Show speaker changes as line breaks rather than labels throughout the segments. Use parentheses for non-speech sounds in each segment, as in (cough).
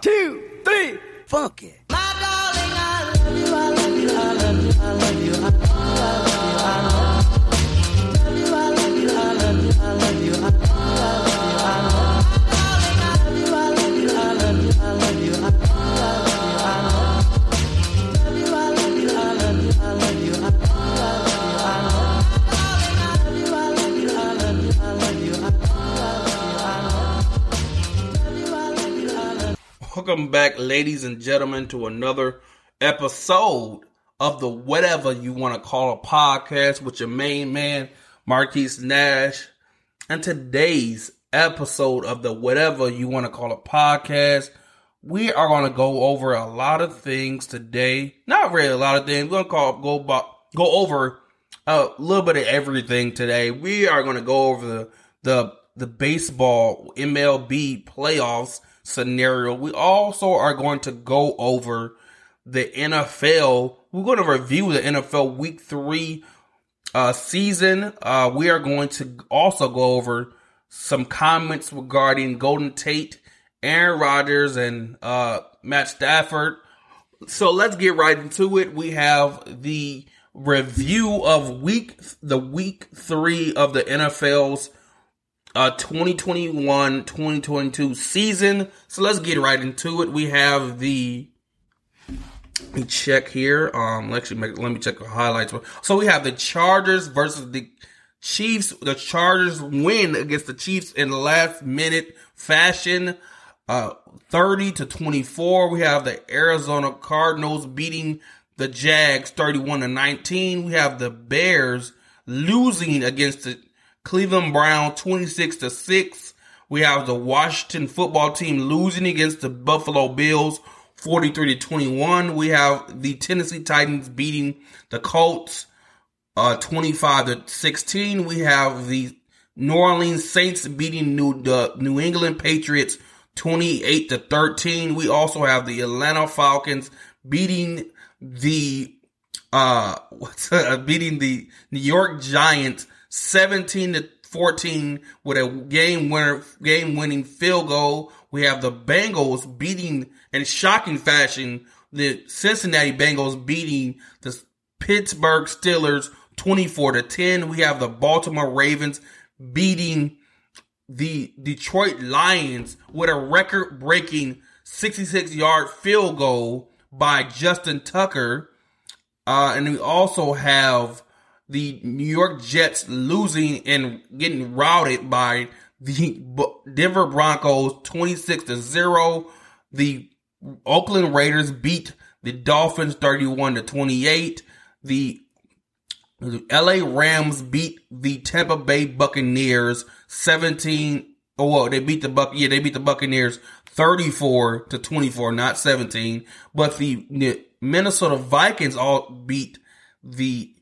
two, three, funky.
Welcome back, ladies and gentlemen, to another episode of the whatever you want to call a podcast with your main man, Marquise Nash. And today's episode of the whatever you want to call a podcast, we are going to go over a lot of things today. Not really a lot of things. We're going to call go go over a little bit of everything today. We are going to go over the the the baseball MLB playoffs scenario. We also are going to go over the NFL. We're going to review the NFL week three uh, season. Uh, we are going to also go over some comments regarding Golden Tate, Aaron Rodgers, and uh, Matt Stafford. So let's get right into it. We have the review of week the week three of the NFL's uh 2021 2022 season. So let's get right into it. We have the let me check here. Um, let's make, let me check the highlights. So we have the Chargers versus the Chiefs. The Chargers win against the Chiefs in last minute fashion. Uh, 30 to 24. We have the Arizona Cardinals beating the Jags 31 to 19. We have the Bears losing against the Cleveland Brown 26 to 6. We have the Washington football team losing against the Buffalo Bills 43 to 21. We have the Tennessee Titans beating the Colts uh, 25 to 16. We have the New Orleans Saints beating New the New England Patriots 28 to 13. We also have the Atlanta Falcons beating the uh (laughs) beating the New York Giants 17 to 14 with a game winner, game winning field goal. We have the Bengals beating in shocking fashion the Cincinnati Bengals beating the Pittsburgh Steelers 24 to 10. We have the Baltimore Ravens beating the Detroit Lions with a record breaking 66 yard field goal by Justin Tucker. Uh, and we also have the New York Jets losing and getting routed by the Denver Broncos 26 to 0. The Oakland Raiders beat the Dolphins 31 to 28. The LA Rams beat the Tampa Bay Buccaneers 17 oh well, they beat the Buck yeah, they beat the Buccaneers 34 to 24, not 17. But the Minnesota Vikings all beat the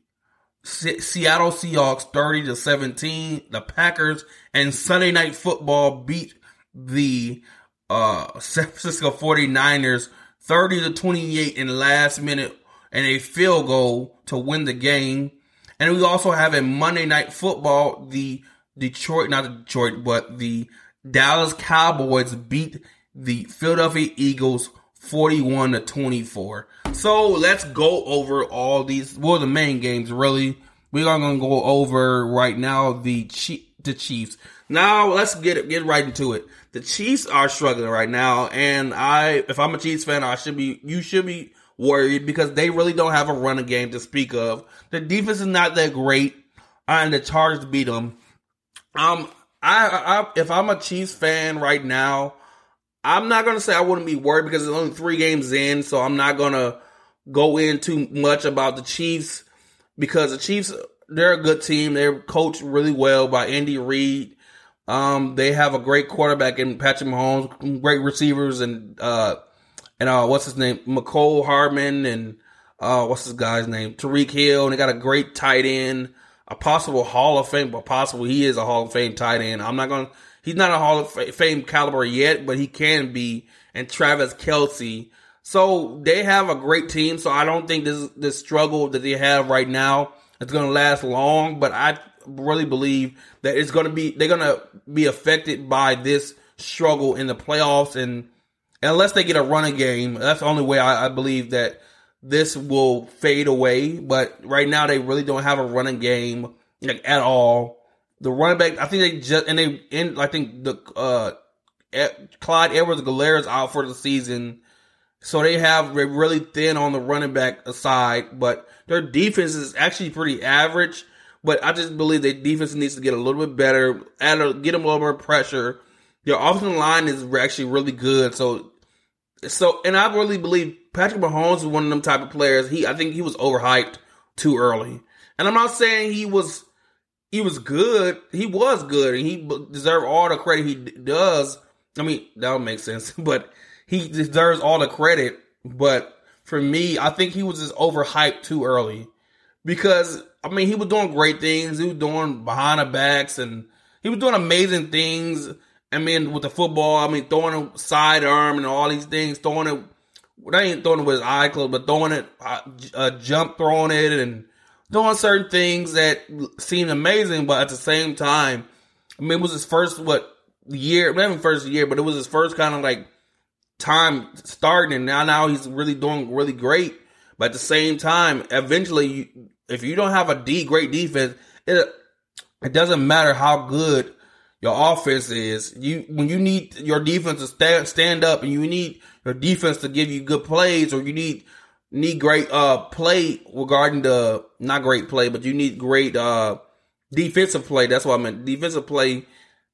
Seattle Seahawks 30 to 17. The Packers and Sunday Night Football beat the uh, San Francisco 49ers 30 to 28 in last minute and a field goal to win the game. And we also have a Monday Night Football, the Detroit, not Detroit, but the Dallas Cowboys beat the Philadelphia Eagles 41 to 24. So let's go over all these, well, the main games really. We're going to go over right now the the Chiefs. Now let's get get right into it. The Chiefs are struggling right now, and I, if I'm a Chiefs fan, I should be, you should be worried because they really don't have a running game to speak of. The defense is not that great, and the Chargers beat them. Um, I, I if I'm a Chiefs fan right now, I'm not gonna say I wouldn't be worried because it's only three games in, so I'm not gonna go in too much about the Chiefs because the Chiefs they're a good team. They're coached really well by Andy Reid. Um, they have a great quarterback in Patrick Mahomes, great receivers, and uh, and uh, what's his name, Mecole Hardman, and uh, what's this guy's name, Tyreek Hill, and they got a great tight end, a possible Hall of Fame, but possible he is a Hall of Fame tight end. I'm not gonna he's not a Hall of Fame caliber yet, but he can be. And Travis Kelce. So they have a great team. So I don't think this this struggle that they have right now is going to last long. But I really believe that it's going to be they're going to be affected by this struggle in the playoffs. And unless they get a running game, that's the only way I, I believe that this will fade away. But right now, they really don't have a running game like at all. The running back, I think they just and they in. I think the uh, Clyde Edwards-Helaire is out for the season, so they have really thin on the running back side. But their defense is actually pretty average. But I just believe their defense needs to get a little bit better, add a, get them a little more pressure. Their offensive line is actually really good. So, so, and I really believe Patrick Mahomes is one of them type of players. He, I think he was overhyped too early. And I'm not saying he was, he was good. He was good, and he deserved all the credit he does. I mean, that would make sense, (laughs) but he deserves all the credit. But for me, I think he was just overhyped too early because I mean he was doing great things. He was doing behind the backs and he was doing amazing things. I mean with the football, I mean throwing a side arm and all these things, throwing it. Well, ain't throwing it with his eye closed, but throwing it, uh, uh, jump throwing it, and doing certain things that seemed amazing. But at the same time, I mean, it was his first what year, even first year, but it was his first kind of like time starting. And now, now he's really doing really great. But at the same time, eventually, you, if you don't have a D great defense, it it doesn't matter how good your offense is. You when you need your defense to stand stand up, and you need your defense to give you good plays, or you need need great uh play regarding the not great play, but you need great uh defensive play. That's what I meant. Defensive play.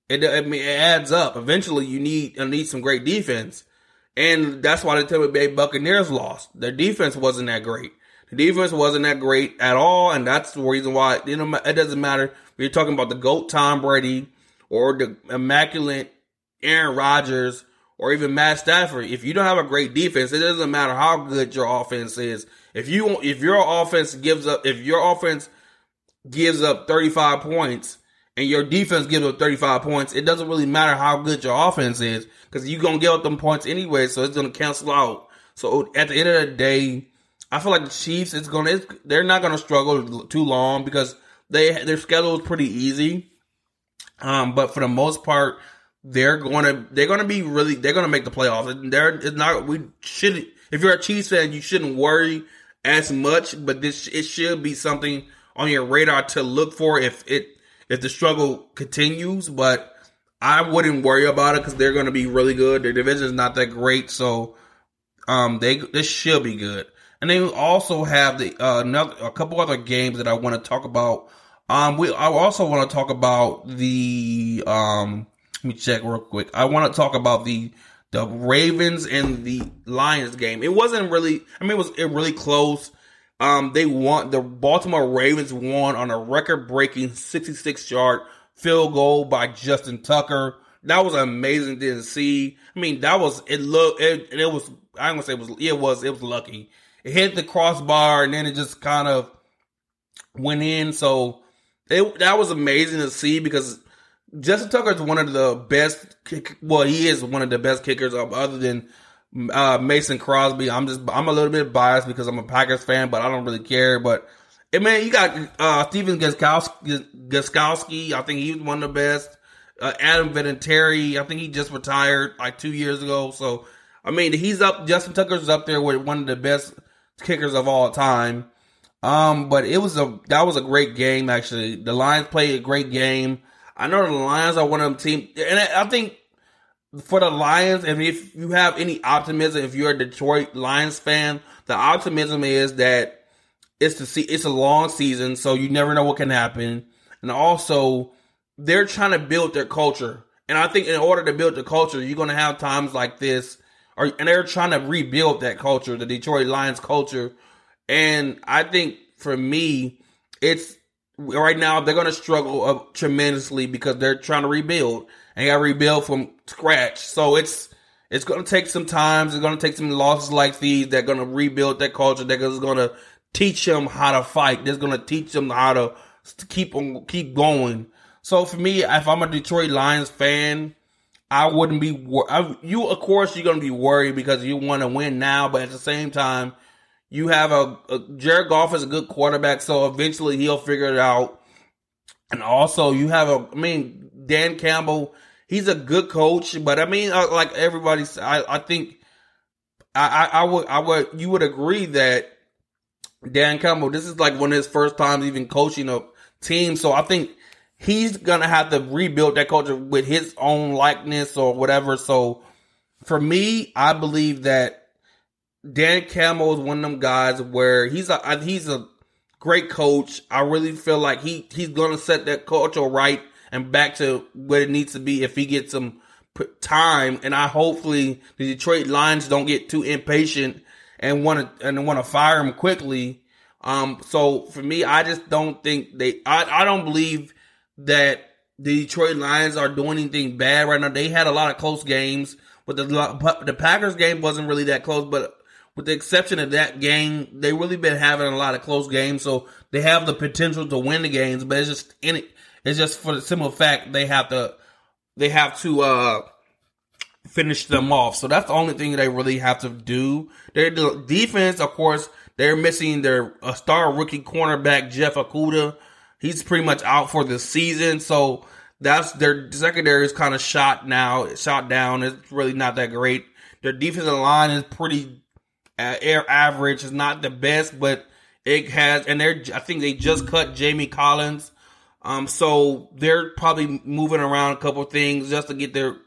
It, I mean, it adds up. Eventually, you need you need some great defense, and that's why the Tampa Bay Buccaneers lost. Their defense wasn't that great. The defense wasn't that great at all, and that's the reason why you know it doesn't matter. If you're talking about the goat Tom Brady or the immaculate Aaron Rodgers or even Matt Stafford. If you don't have a great defense, it doesn't matter how good your offense is. If you if your offense gives up if your offense gives up 35 points and your defense gives up 35 points, it doesn't really matter how good your offense is because you're going to give up them points anyway, so it's going to cancel out. So at the end of the day, I feel like the Chiefs is going to they're not going to struggle too long because they their schedule is pretty easy. Um, but for the most part, they're going to they're going to be really they're going to make the playoffs. They're it's not we should if you're a Chiefs fan, you shouldn't worry as much, but this it should be something on your radar to look for if it if the struggle continues. But I wouldn't worry about it because they're going to be really good. Their division is not that great, so um, they this should be good. And then we also have the uh, another a couple other games that I want to talk about. Um, we I also want to talk about the um. Let me check real quick. I want to talk about the the Ravens and the Lions game. It wasn't really. I mean, it was it really close. Um, they won. The Baltimore Ravens won on a record breaking 66 yard field goal by Justin Tucker. That was amazing to see. I mean, that was it. Look, it, it was. I'm gonna say it was. It was. It was lucky it hit the crossbar and then it just kind of went in. So it, that was amazing to see because Justin Tucker is one of the best. Kick, well, he is one of the best kickers of other than uh, Mason Crosby. I'm just I'm a little bit biased because I'm a Packers fan, but I don't really care. But I mean, you got uh, Stephen Gostkowski. I think he's one of the best. Uh, Adam Vinatieri. I think he just retired like two years ago. So I mean, he's up. Justin Tucker's up there with one of the best kickers of all time. Um, but it was a that was a great game actually. The Lions played a great game. I know the Lions are one of them team, and I think for the Lions, and if you have any optimism, if you're a Detroit Lions fan, the optimism is that it's to see it's a long season, so you never know what can happen, and also they're trying to build their culture. And I think in order to build the culture, you're going to have times like this or and they're trying to rebuild that culture, the Detroit Lions culture. And I think for me, it's right now they're going to struggle up tremendously because they're trying to rebuild and got rebuild from scratch. So it's it's going to take some time. It's going to take some losses like these. They're going to rebuild that culture. They're going to teach them how to fight. They're going to teach them how to keep on keep going. So for me, if I'm a Detroit Lions fan, I wouldn't be. I, you, of course, you're going to be worried because you want to win now, but at the same time, you have a, a Jared Goff is a good quarterback, so eventually he'll figure it out. And also, you have a. I mean, Dan Campbell. he's a good coach, but I mean, uh, like everybody, I, I think I, I, I would, I would, you would agree that Dan Campbell, this is like one of his first times even coaching a team. So I think he's gonna have to rebuild that culture with his own likeness or whatever. So for me, I believe that Dan Campbell is one of them guys where he's a he's a great coach. I really feel like he he's gonna set that culture right and back to what it needs to be if he gets some time. And I hopefully the Detroit Lions don't get too impatient and want to and want to fire him quickly. Um, so for me, I just don't think they. I I don't believe that the Detroit Lions are doing anything bad right now. They had a lot of close games, but the the Packers game wasn't really that close. But with the exception of that game, they really been having a lot of close games. So they have the potential to win the games, but it's just in it. It's just for the simple fact they have to they have to uh finish them off. So that's the only thing they really have to do. Their defense, of course, they're missing their star rookie cornerback Jeff Okudah. He's pretty much out for the season. So that's their secondary is kind of shot now, shot down. It's really not that great. Their defensive line is pretty air average. is not the best, but it has, and they're, I think they just cut Jamie Collins. Um, so they're probably moving around a couple things just to get their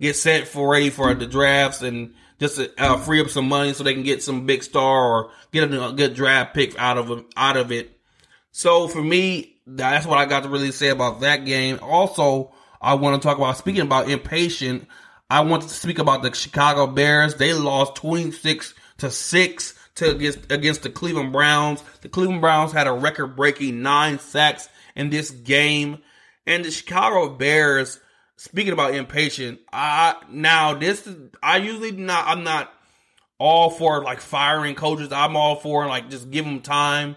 get set for ready for the drafts and just to uh, free up some money so they can get some big star or get a, good draft pick out of out of it. So for me, that's what I got to really say about that game. Also, I want to talk about speaking about impatient. I want to speak about the Chicago Bears. They lost twenty six to six to against against the Cleveland Browns. The Cleveland Browns had a record breaking nine sacks in this game, and the Chicago Bears speaking about impatient, I now this is I usually not I'm not all for like firing coaches. I'm all for like just give them time.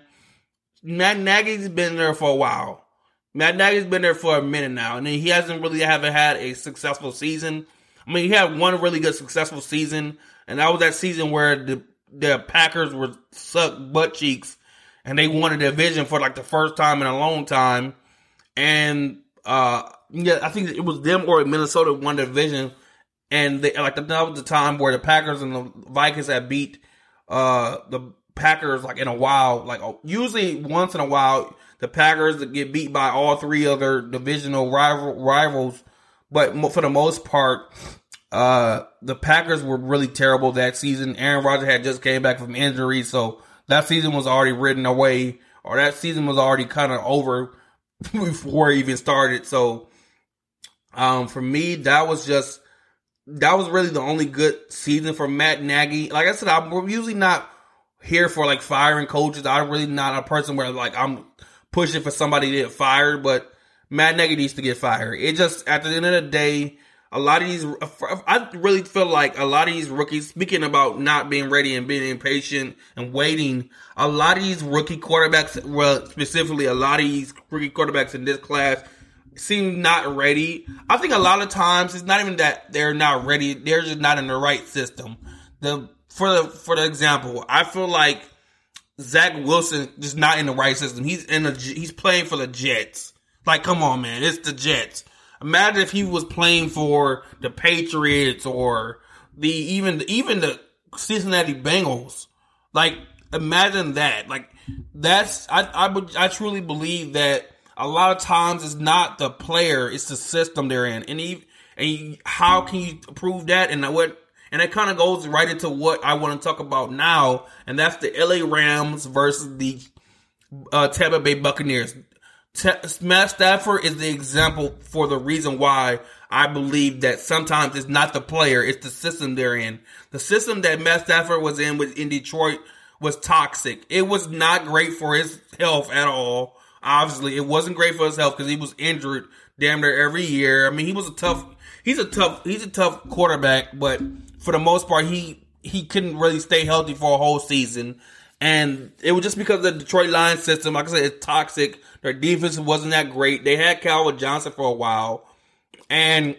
Matt Nagy's been there for a while. Matt Nagy's been there for a minute now, and he hasn't really haven't had a successful season. I mean, he had one really good successful season, and that was that season where the the Packers were sucked butt cheeks, and they won a division for like the first time in a long time. And uh, yeah, I think it was them or Minnesota won the division, and they like that was the time where the Packers and the Vikings had beat uh the Packers like in a while. Like usually once in a while, the Packers get beat by all three other divisional rival rivals, but for the most part, uh the Packers were really terrible that season. Aaron Rodgers had just came back from injury, so that season was already written away, or that season was already kind of over (laughs) before it even started. So um, for me, that was just that was really the only good season for Matt Nagy. Like I said, I'm usually not here for like firing coaches. I'm really not a person where like I'm pushing for somebody to get fired, but Matt Nagy needs to get fired. It just at the end of the day, a lot of these, I really feel like a lot of these rookies, speaking about not being ready and being impatient and waiting, a lot of these rookie quarterbacks, well, specifically a lot of these rookie quarterbacks in this class seem not ready. I think a lot of times it's not even that they're not ready; they're just not in the right system. The for the for the example, I feel like Zach Wilson just not in the right system. He's in a he's playing for the Jets. Like, come on, man, it's the Jets. Imagine if he was playing for the Patriots or the even even the Cincinnati Bengals. Like, imagine that. Like, that's I I I truly believe that a lot of times it's not the player, it's the system they're in. And he, and how can you prove that? And what, and it kind of goes right into what I want to talk about now, and that's the LA Rams versus the uh, Tampa Bay Buccaneers. Matt Stafford is the example for the reason why I believe that sometimes it's not the player, it's the system they're in. The system that Matt Stafford was in with in Detroit was toxic. It was not great for his health at all. Obviously, it wasn't great for his health because he was injured damn near every year. I mean, he was a tough. He's a tough. He's a tough quarterback, but for the most part, he he couldn't really stay healthy for a whole season. And it was just because the Detroit Lions system, like I said, it's toxic. Their defense wasn't that great. They had Calvin Johnson for a while, and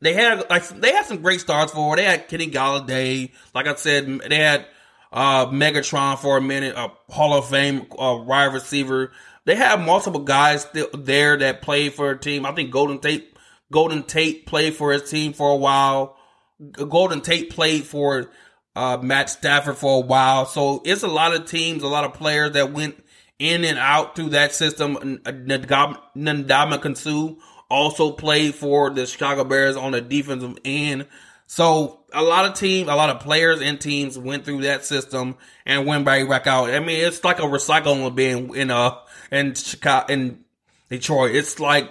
they had like they had some great stars for. They had Kenny Golladay, like I said, they had uh, Megatron for a minute, a Hall of Fame uh, wide receiver. They had multiple guys still there that played for a team. I think Golden Tate Golden Tate played for his team for a while. Golden Tate played for uh, Matt Stafford for a while. So it's a lot of teams, a lot of players that went in and out through that system. Ndamukong Suh also played for the Chicago Bears on the defensive end. So a lot of teams, a lot of players and teams went through that system and went back out. I mean, it's like a recycling of being in uh in Chicago in Detroit. It's like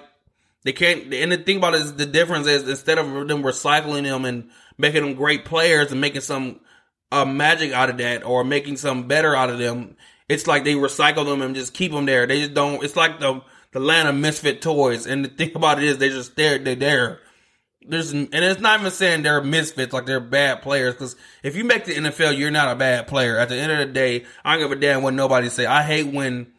they can't. And the thing about it is the difference is instead of them recycling them and making them great players and making some uh, magic out of that or making some better out of them, it's like they recycle them and just keep them there. They just don't. It's like the the land of misfit toys. And the thing (laughs) about it is they just there. They're there. There's and it's not even saying they're misfits like they're bad players because if you make the NFL, you're not a bad player. At the end of the day, I don't give a damn what nobody say. I hate when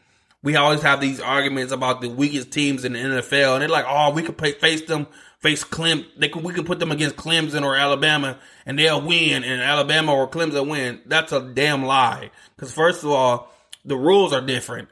we always have these arguments about the weakest teams in the NFL, and they're like, "Oh, we could play, face them, face Clem. They could, we could put them against Clemson or Alabama, and they'll win, and Alabama or Clemson win." That's a damn lie. Because first of all, the rules are different.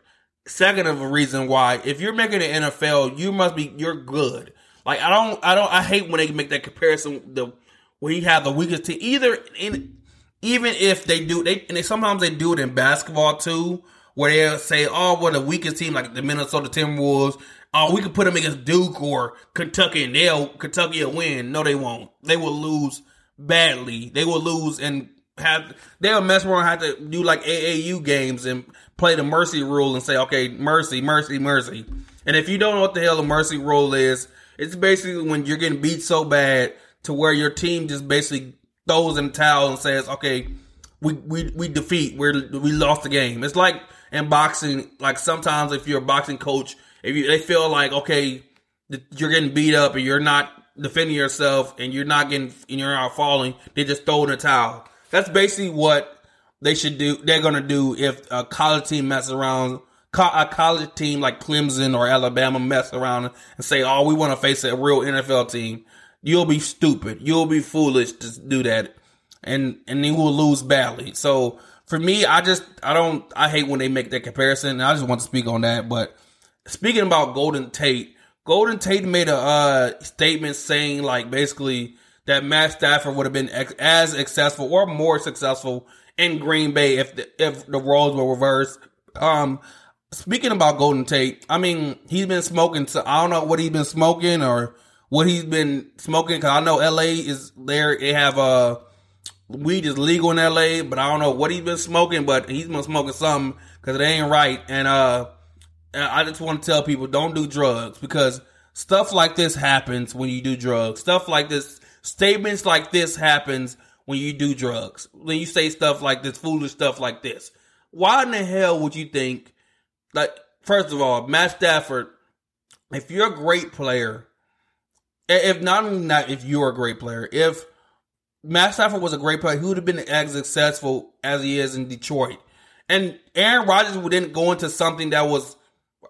Second of a reason why, if you're making the NFL, you must be you're good. Like I don't, I don't, I hate when they make that comparison. The where you have the weakest team, either in even if they do, they and they, sometimes they do it in basketball too where they'll say, oh, we're the weakest team, like the Minnesota Timberwolves. Oh, we could put them against Duke or Kentucky and they'll, Kentucky will win. No, they won't. They will lose badly. They will lose and have, they'll mess around have to do like AAU games and play the mercy rule and say, okay, mercy, mercy, mercy. And if you don't know what the hell the mercy rule is, it's basically when you're getting beat so bad to where your team just basically throws in the towel and says, okay, we, we, we defeat, we're, we lost the game. It's like, in boxing, like sometimes if you're a boxing coach, if you, they feel like, okay, you're getting beat up and you're not defending yourself and you're not getting, and you're not falling, they just throw in a towel. That's basically what they should do. They're to do if a college team mess around, a college team like Clemson or Alabama mess around and say, oh, we want to face a real NFL team. You'll be stupid. You'll be foolish to do that. And, and then we'll lose badly. So, for me, I just I don't I hate when they make that comparison. I just want to speak on that. But speaking about Golden Tate, Golden Tate made a uh, statement saying like basically that Matt Stafford would have been ex- as successful or more successful in Green Bay if the, if the roles were reversed. Um, speaking about Golden Tate, I mean he's been smoking. So I don't know what he's been smoking or what he's been smoking because I know LA is there. They have uh, weed is legal in LA, but I don't know what he's been smoking, but he's been smoking something because it ain't right. And uh, I just want to tell people don't do drugs because stuff like this happens when you do drugs. Stuff like this, statements like this happens when you do drugs. When you say stuff like this, foolish stuff like this. Why in the hell would you think, like, first of all, Matt Stafford, if you're a great player, if not only not if you're a great player, if Matt Stafford was a great player. He would have been as successful as he is in Detroit. And Aaron Rodgers wouldn't go into something that was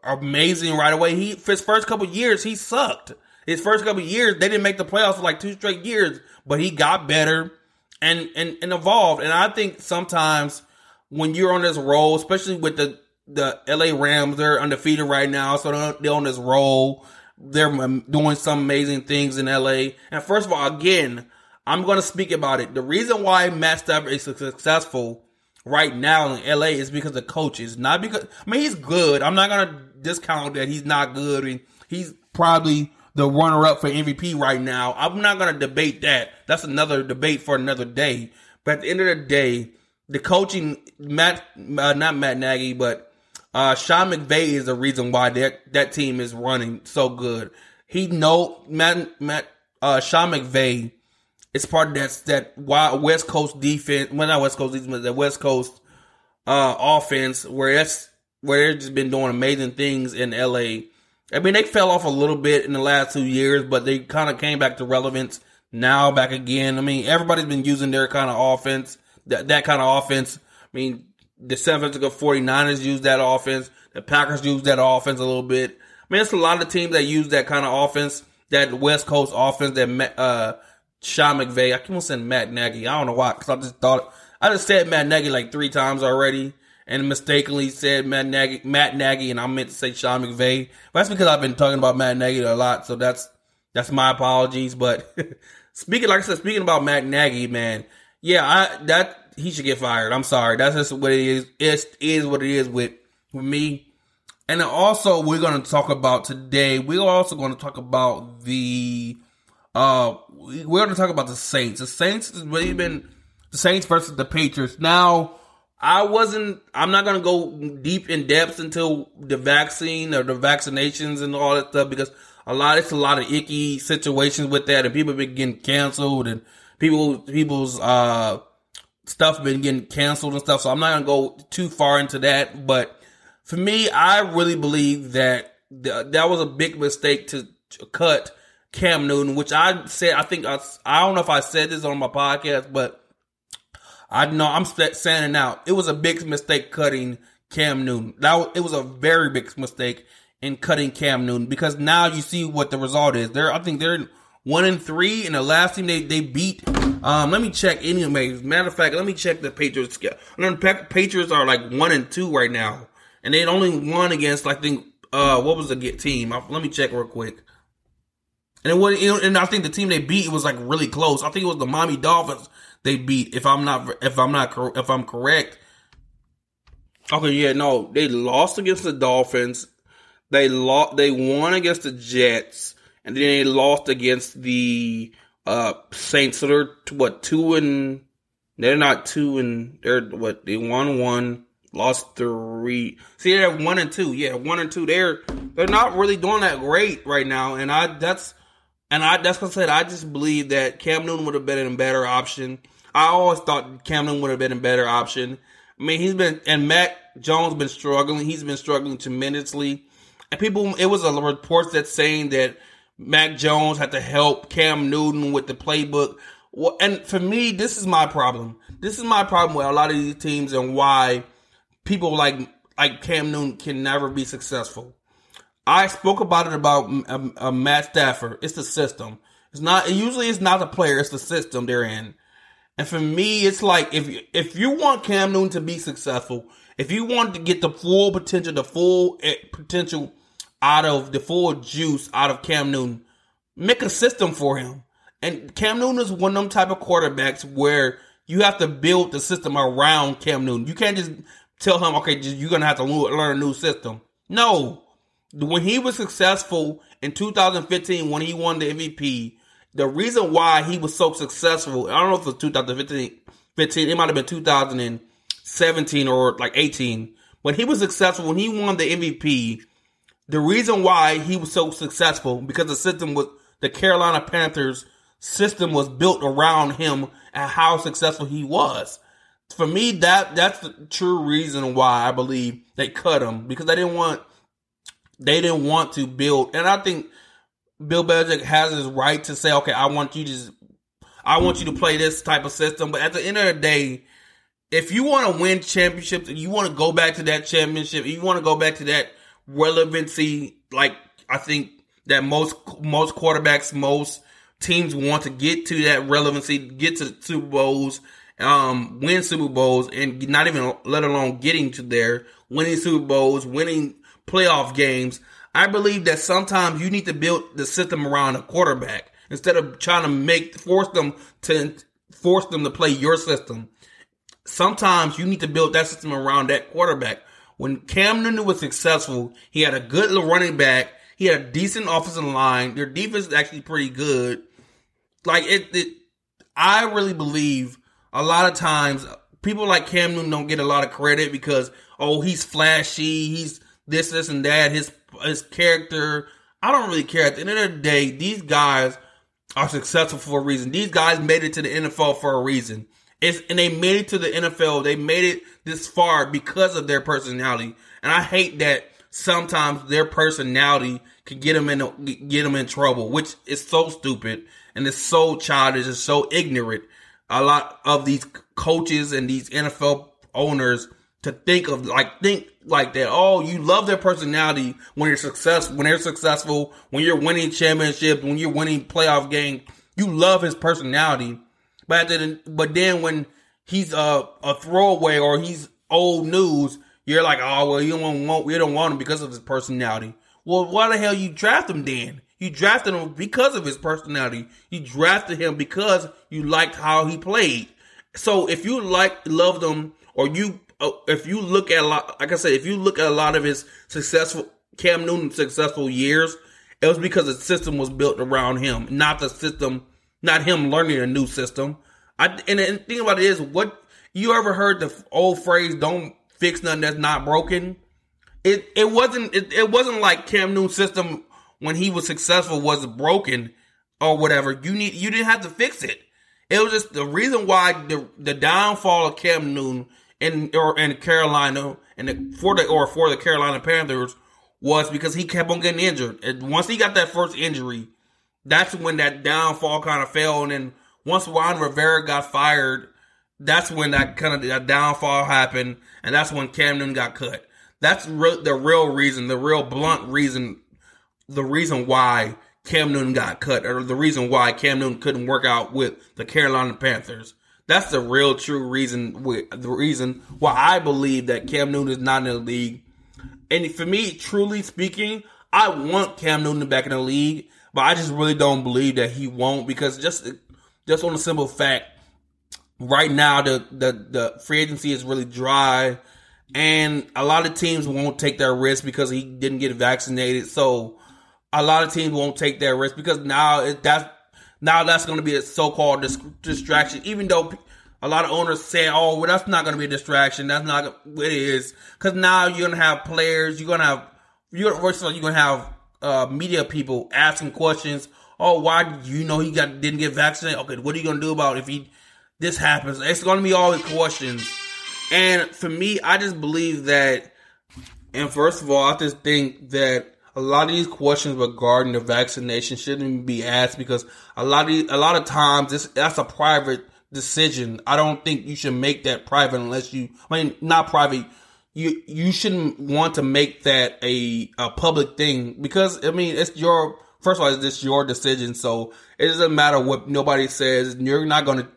amazing right away. He his first couple years he sucked. His first couple years they didn't make the playoffs for like two straight years, but he got better and and and evolved. And I think sometimes when you're on this roll, especially with the the LA Rams, they're undefeated right now, so they're on this roll. They're doing some amazing things in LA. And first of all, again, I'm going to speak about it. The reason why Matt Stafford is successful right now in LA is because of coaches, not because, I mean, he's good. I'm not going to discount that he's not good. and he's probably the runner up for MVP right now. I'm not going to debate that. That's another debate for another day. But at the end of the day, the coaching, Matt, uh, not Matt Nagy, but uh, Sean McVay is the reason why that, that team is running so good. He know Matt, Matt, uh, Sean McVay it's part of that that West Coast defense. Well, not West Coast defense, the West Coast uh, offense, where it's where they've just been doing amazing things in LA. I mean, they fell off a little bit in the last two years, but they kind of came back to relevance now, back again. I mean, everybody's been using their kind of offense, that that kind of offense. I mean, the San Francisco 49ers use that offense. The Packers use that offense a little bit. I mean, it's a lot of teams that use that kind of offense, that West Coast offense that uh, Sean McVay. I keep on saying Matt Nagy. I don't know why, because I just thought I just said Matt Nagy like three times already, and mistakenly said Matt Nagy, Matt Nagy, and I meant to say Sean McVay. But that's because I've been talking about Matt Nagy a lot, so that's That's my apologies. But (laughs) speaking, like I said, speaking about Matt Nagy, man, yeah, I that he should get fired. I'm sorry. That's just what it is. It is what it is with with me. And also we're going to talk about today. We're also going to talk about the uh we're going to talk about the Saints. The Saints has really been the Saints versus the Patriots. Now, I wasn't I'm not to go deep in depth until the vaccine or the vaccinations and all that stuff because a lot it's a lot of icky situations with that and people have been getting canceled and people people's uh stuff been getting canceled and stuff. So I'm not gonna go too far into that. But for me, I really believe that th- that was a big mistake to, to, cut Cam Newton, which I said. I think I, I don't know if I said this on my podcast, but I know I'm standing out. It was a big mistake cutting Cam Newton. That it was a very big mistake in cutting Cam Newton because now you see what the result is. There, I think they're one and three, and the last team they they beat. Um, let me check anyways. Matter of fact, let me check the Patriots. The Patriots are like one and two right now, and they only won against I think uh what was the team? Let me check real quick. And it was, and I think the team they beat was like really close. I think it was the Miami Dolphins they beat. If I'm not, if I'm not, if I'm correct. Okay, yeah, no, they lost against the Dolphins. They lost. They won against the Jets and then they lost against the uh, Saints. So they're what two and they're not two and they're what they won one, lost three. See, they're one and two. Yeah, one and two. They're they're not really doing that great right now, and I that's and I that's what I said. I just believe that Cam Newton would have been a better option. I always thought Cam Newton would have been a better option. I mean, he's been and Mac Jones been struggling. He's been struggling tremendously. And people, it was a report that saying that Mac Jones had to help Cam Newton with the playbook. Well, and for me, this is my problem. This is my problem with a lot of these teams and why people like like Cam Newton can never be successful. I spoke about it about um, uh, Matt Stafford. It's the system. It's not. Usually, it's not the player. It's the system they're in. And for me, it's like if if you want Cam Newton to be successful, if you want to get the full potential, the full eh, potential out of the full juice out of Cam Newton. Make a system for him. And Cam Newton is one of them type of quarterbacks where you have to build the system around Cam Newton. You can't just tell him, okay, you're to have to learn a new system. No. When he was successful in 2015, when he won the MVP, the reason why he was so successful, I don't know if it was 2015, 15, it might have been 2017 or like 18. When he was successful, when he won the MVP, the reason why he was so successful because the system was the Carolina Panthers system was built around him and how successful he was. For me, that that's the true reason why I believe they cut him because they didn't want they didn't want to build. And I think Bill Belichick has his right to say, okay, I want you to I want you to play this type of system. But at the end of the day, if you want to win championships and you want to go back to that championship, you want to go back to that relevancy like I think that most most quarterbacks, most teams want to get to that relevancy, get to Super Bowls, um, win Super Bowls, and not even let alone getting to there, winning Super Bowls, winning playoff games. I believe that sometimes you need to build the system around a quarterback instead of trying to make force them to force them to play your system. Sometimes you need to build that system around that quarterback. When Cam Newton was successful, he had a good running back. He had a decent offensive line. Their defense is actually pretty good. Like it, it I really believe a lot of times people like Cam Newton don't get a lot of credit because oh he's flashy, he's this, this, and that. His his character. I don't really care. At the end of the day, these guys are successful for a reason. These guys made it to the NFL for a reason. It's, and they made it to the NFL. They made it this far because of their personality. And I hate that sometimes their personality can get them in get them in trouble, which is so stupid and it's so childish and so ignorant. A lot of these coaches and these NFL owners to think of like think like that. Oh, you love their personality when you're successful, when they're successful, when you're winning championships, when you're winning playoff games. You love his personality, but then, but then when he's a, a throwaway or he's old news, you're like, oh well, you don't want we don't want him because of his personality. Well, why the hell you draft him then? You drafted him because of his personality. You drafted him because you liked how he played. So if you like loved him, or you Oh, if you look at a lot, like I said, if you look at a lot of his successful Cam Newton's successful years, it was because the system was built around him, not the system, not him learning a new system. I and the thing about it is, what you ever heard the old phrase "Don't fix nothing that's not broken"? It it wasn't it, it wasn't like Cam Newton's system when he was successful was broken or whatever. You need you didn't have to fix it. It was just the reason why the the downfall of Cam Newton in or in Carolina and the, for the or for the Carolina Panthers was because he kept on getting injured. And once he got that first injury, that's when that downfall kind of fell. And then once Ron Rivera got fired, that's when that kind of that downfall happened, and that's when Cam Newton got cut. That's re- the real reason, the real blunt reason, the reason why Cam Newton got cut, or the reason why Cam Newton couldn't work out with the Carolina Panthers. That's the real true reason. The reason why I believe that Cam Newton is not in the league. And for me, truly speaking, I want Cam Newton back in the league, but I just really don't believe that he won't because just just on a simple fact, right now the the the free agency is really dry, and a lot of teams won't take that risk because he didn't get vaccinated. So a lot of teams won't take that risk because now it, that's now that's going to be a so-called dis- distraction. Even though a lot of owners say, "Oh, well, that's not going to be a distraction. That's not what it is." Because now you're going to have players. You're going to have you're first of all you're going to have uh, media people asking questions. Oh, why you know he got didn't get vaccinated? Okay, what are you going to do about if he this happens? It's going to be all the questions. And for me, I just believe that. And first of all, I just think that a lot of these questions regarding the vaccination shouldn't be asked because a lot of a lot of times this that's a private decision. I don't think you should make that private unless you I mean not private. You you shouldn't want to make that a a public thing because I mean it's your first of all it's just your decision. So it doesn't matter what nobody says. You're not going to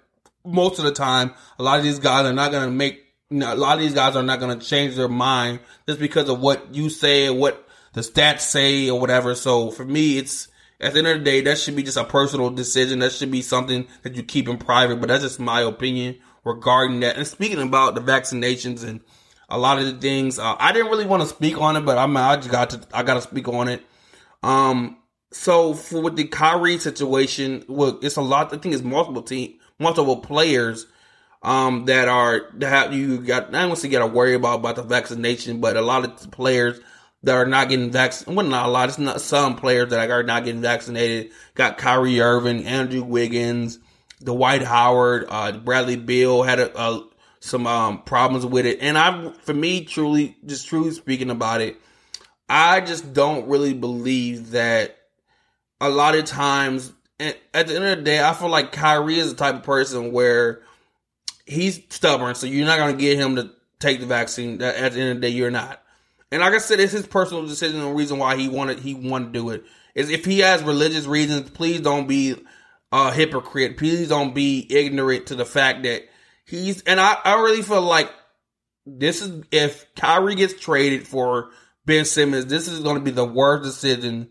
most of the time. A lot of these guys are not going to make. You know, a lot of these guys are not going to change their mind just because of what you say what the stats say or whatever. So for me, it's at the end of the day, that should be just a personal decision. That should be something that you keep in private. But that's just my opinion regarding that. And speaking about the vaccinations and a lot of the things, uh, I didn't really want to speak on it, but I'm I just got to I got to speak on it. Um, so for with the Kyrie situation, well, it's a lot. I think it's multiple team, multiple players um, that are that have you got. I don't want to get to worry about about the vaccination, but a lot of players that are not getting vaccinated. Well, not a lot. It's not some players that are not getting vaccinated. Got Kyrie Irving, Andrew Wiggins, Dwight Howard, uh, Bradley Beal had a, a, some um, problems with it. And I, for me, truly, just truly speaking about it, I just don't really believe that a lot of times. At the end of the day, I feel like Kyrie is the type of person where he's stubborn, so you're not going to get him to take the vaccine. At the end of the day, you're not. And like I said, it's his personal decision. The reason why he wanted he wanted to do it is if he has religious reasons. Please don't be a hypocrite. Please don't be ignorant to the fact that he's. And I, I really feel like this is if Kyrie gets traded for Ben Simmons, this is going to be the worst decision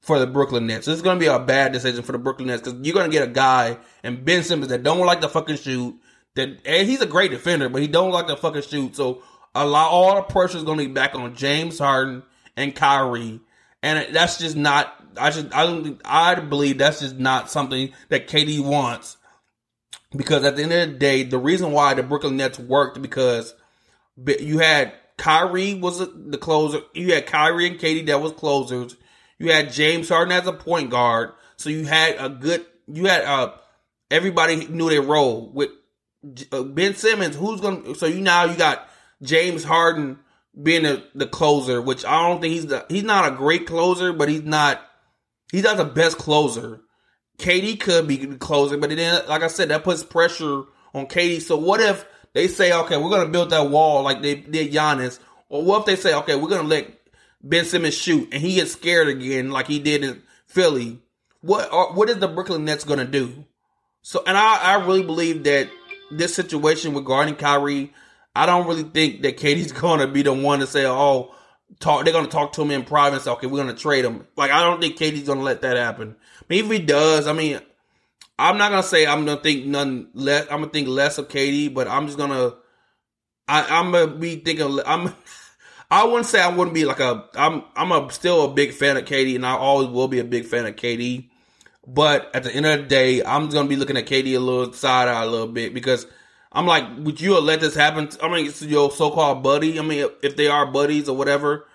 for the Brooklyn Nets. This is going to be a bad decision for the Brooklyn Nets because you're going to get a guy and Ben Simmons that don't like to fucking shoot. That and he's a great defender, but he don't like to fucking shoot. So a lot, all the pressure is going to be back on James Harden and Kyrie, and that's just not. I just, I don't, I believe that's just not something that KD wants. Because at the end of the day, the reason why the Brooklyn Nets worked because you had Kyrie was the closer. You had Kyrie and KD that was closers. You had James Harden as a point guard. So you had a good. You had uh everybody knew their role with uh, Ben Simmons. Who's gonna? So you now you got James Harden being a, the closer, which I don't think he's the, he's not a great closer, but he's not he's not the best closer. KD could be the closer, but then like I said, that puts pressure on KD. So what if they say, okay, we're gonna build that wall like they did Giannis, or what if they say, okay, we're gonna let Ben Simmons shoot and he gets scared again like he did in Philly? What are, what is the Brooklyn Nets gonna do? So, and I, I really believe that this situation regarding Kyrie I don't really think that KD's (laughs) going to be the one to say, "Oh, talk. They're gonna talk to him in private say, "Okay, we're gonna trade him." Like I don't think KD's gonna let that happen. But if he does, I mean, I'm not gonna say I'm gonna think none less. I'm gonna think less of KD, but I'm just gonna. I, I'm gonna be thinking. I'm. (laughs) I wouldn't say I wouldn't be like a. I'm. I'm a still a big fan of KD, and I always will be a big fan of KD. But at the end of the day, I'm gonna be looking at Katie a little side eye a little bit because I'm like, would you let this happen? I mean, it's your so-called buddy. I mean, if they are buddies or whatever,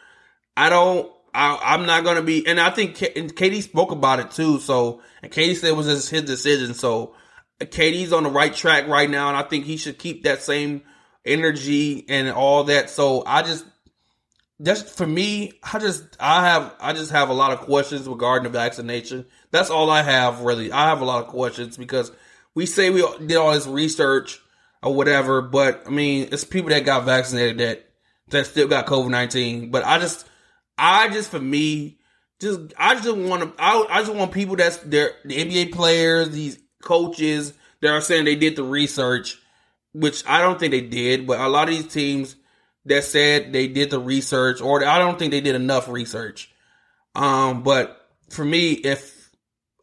I don't. I, am not gonna be, and I think and KD spoke about it too. So, and KD said it was his, his decision. So, KD's on the right track right now, and I think he should keep that same energy and all that. So, I just, just for me, I just, I have, I just have a lot of questions regarding the vaccination. That's all I have really. I have a lot of questions because we say we did all this research or whatever, but I mean, it's people that got vaccinated that that still got COVID nineteen. But I just, I just for me, just I just want to, I, I just want people that's there, the NBA players, these coaches that are saying they did the research, which I don't think they did, but a lot of these teams that said they did the research, or I don't think they did enough research. Um, but for me, if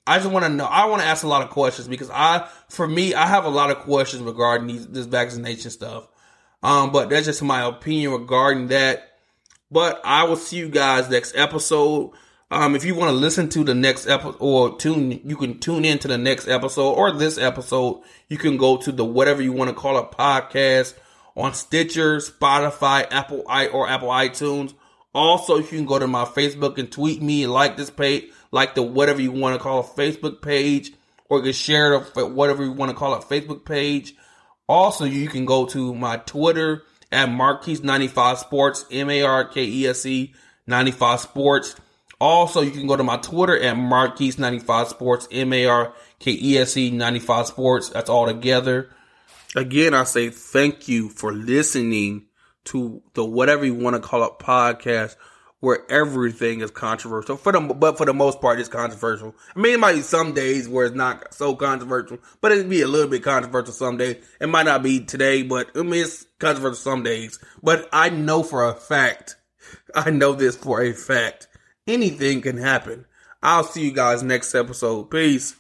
I just want to know. I want to ask a lot of questions because I, for me, I have a lot of questions regarding these, this vaccination stuff. Um, but that's just my opinion regarding that. But I will see you guys next episode. Um, if you want to listen to the next episode or tune, you can tune in to the next episode or this episode. You can go to the whatever you want to call it podcast on Stitcher, Spotify, Apple i or Apple iTunes. Also, you can go to my Facebook and tweet me and like this page like the whatever you want to call a Facebook page, or you can share it whatever you want to call a Facebook page. Also, you can go to my Twitter at Markese95 Sports, M A R K E S E 95 Sports. Also, you can go to my Twitter at Markese95 Sports, M A R K E S E 95 Sports. That's all together. Again, I say thank you for listening to the whatever you want to call it podcast where everything is controversial. For the but for the most part, it's controversial. I mean, it might be some days where it's not so controversial, but it'd be a little bit controversial some days. It might not be today, but I mean, it's controversial some days. But I know for a fact, I know this for a fact, anything can happen. I'll see you guys next episode. Peace.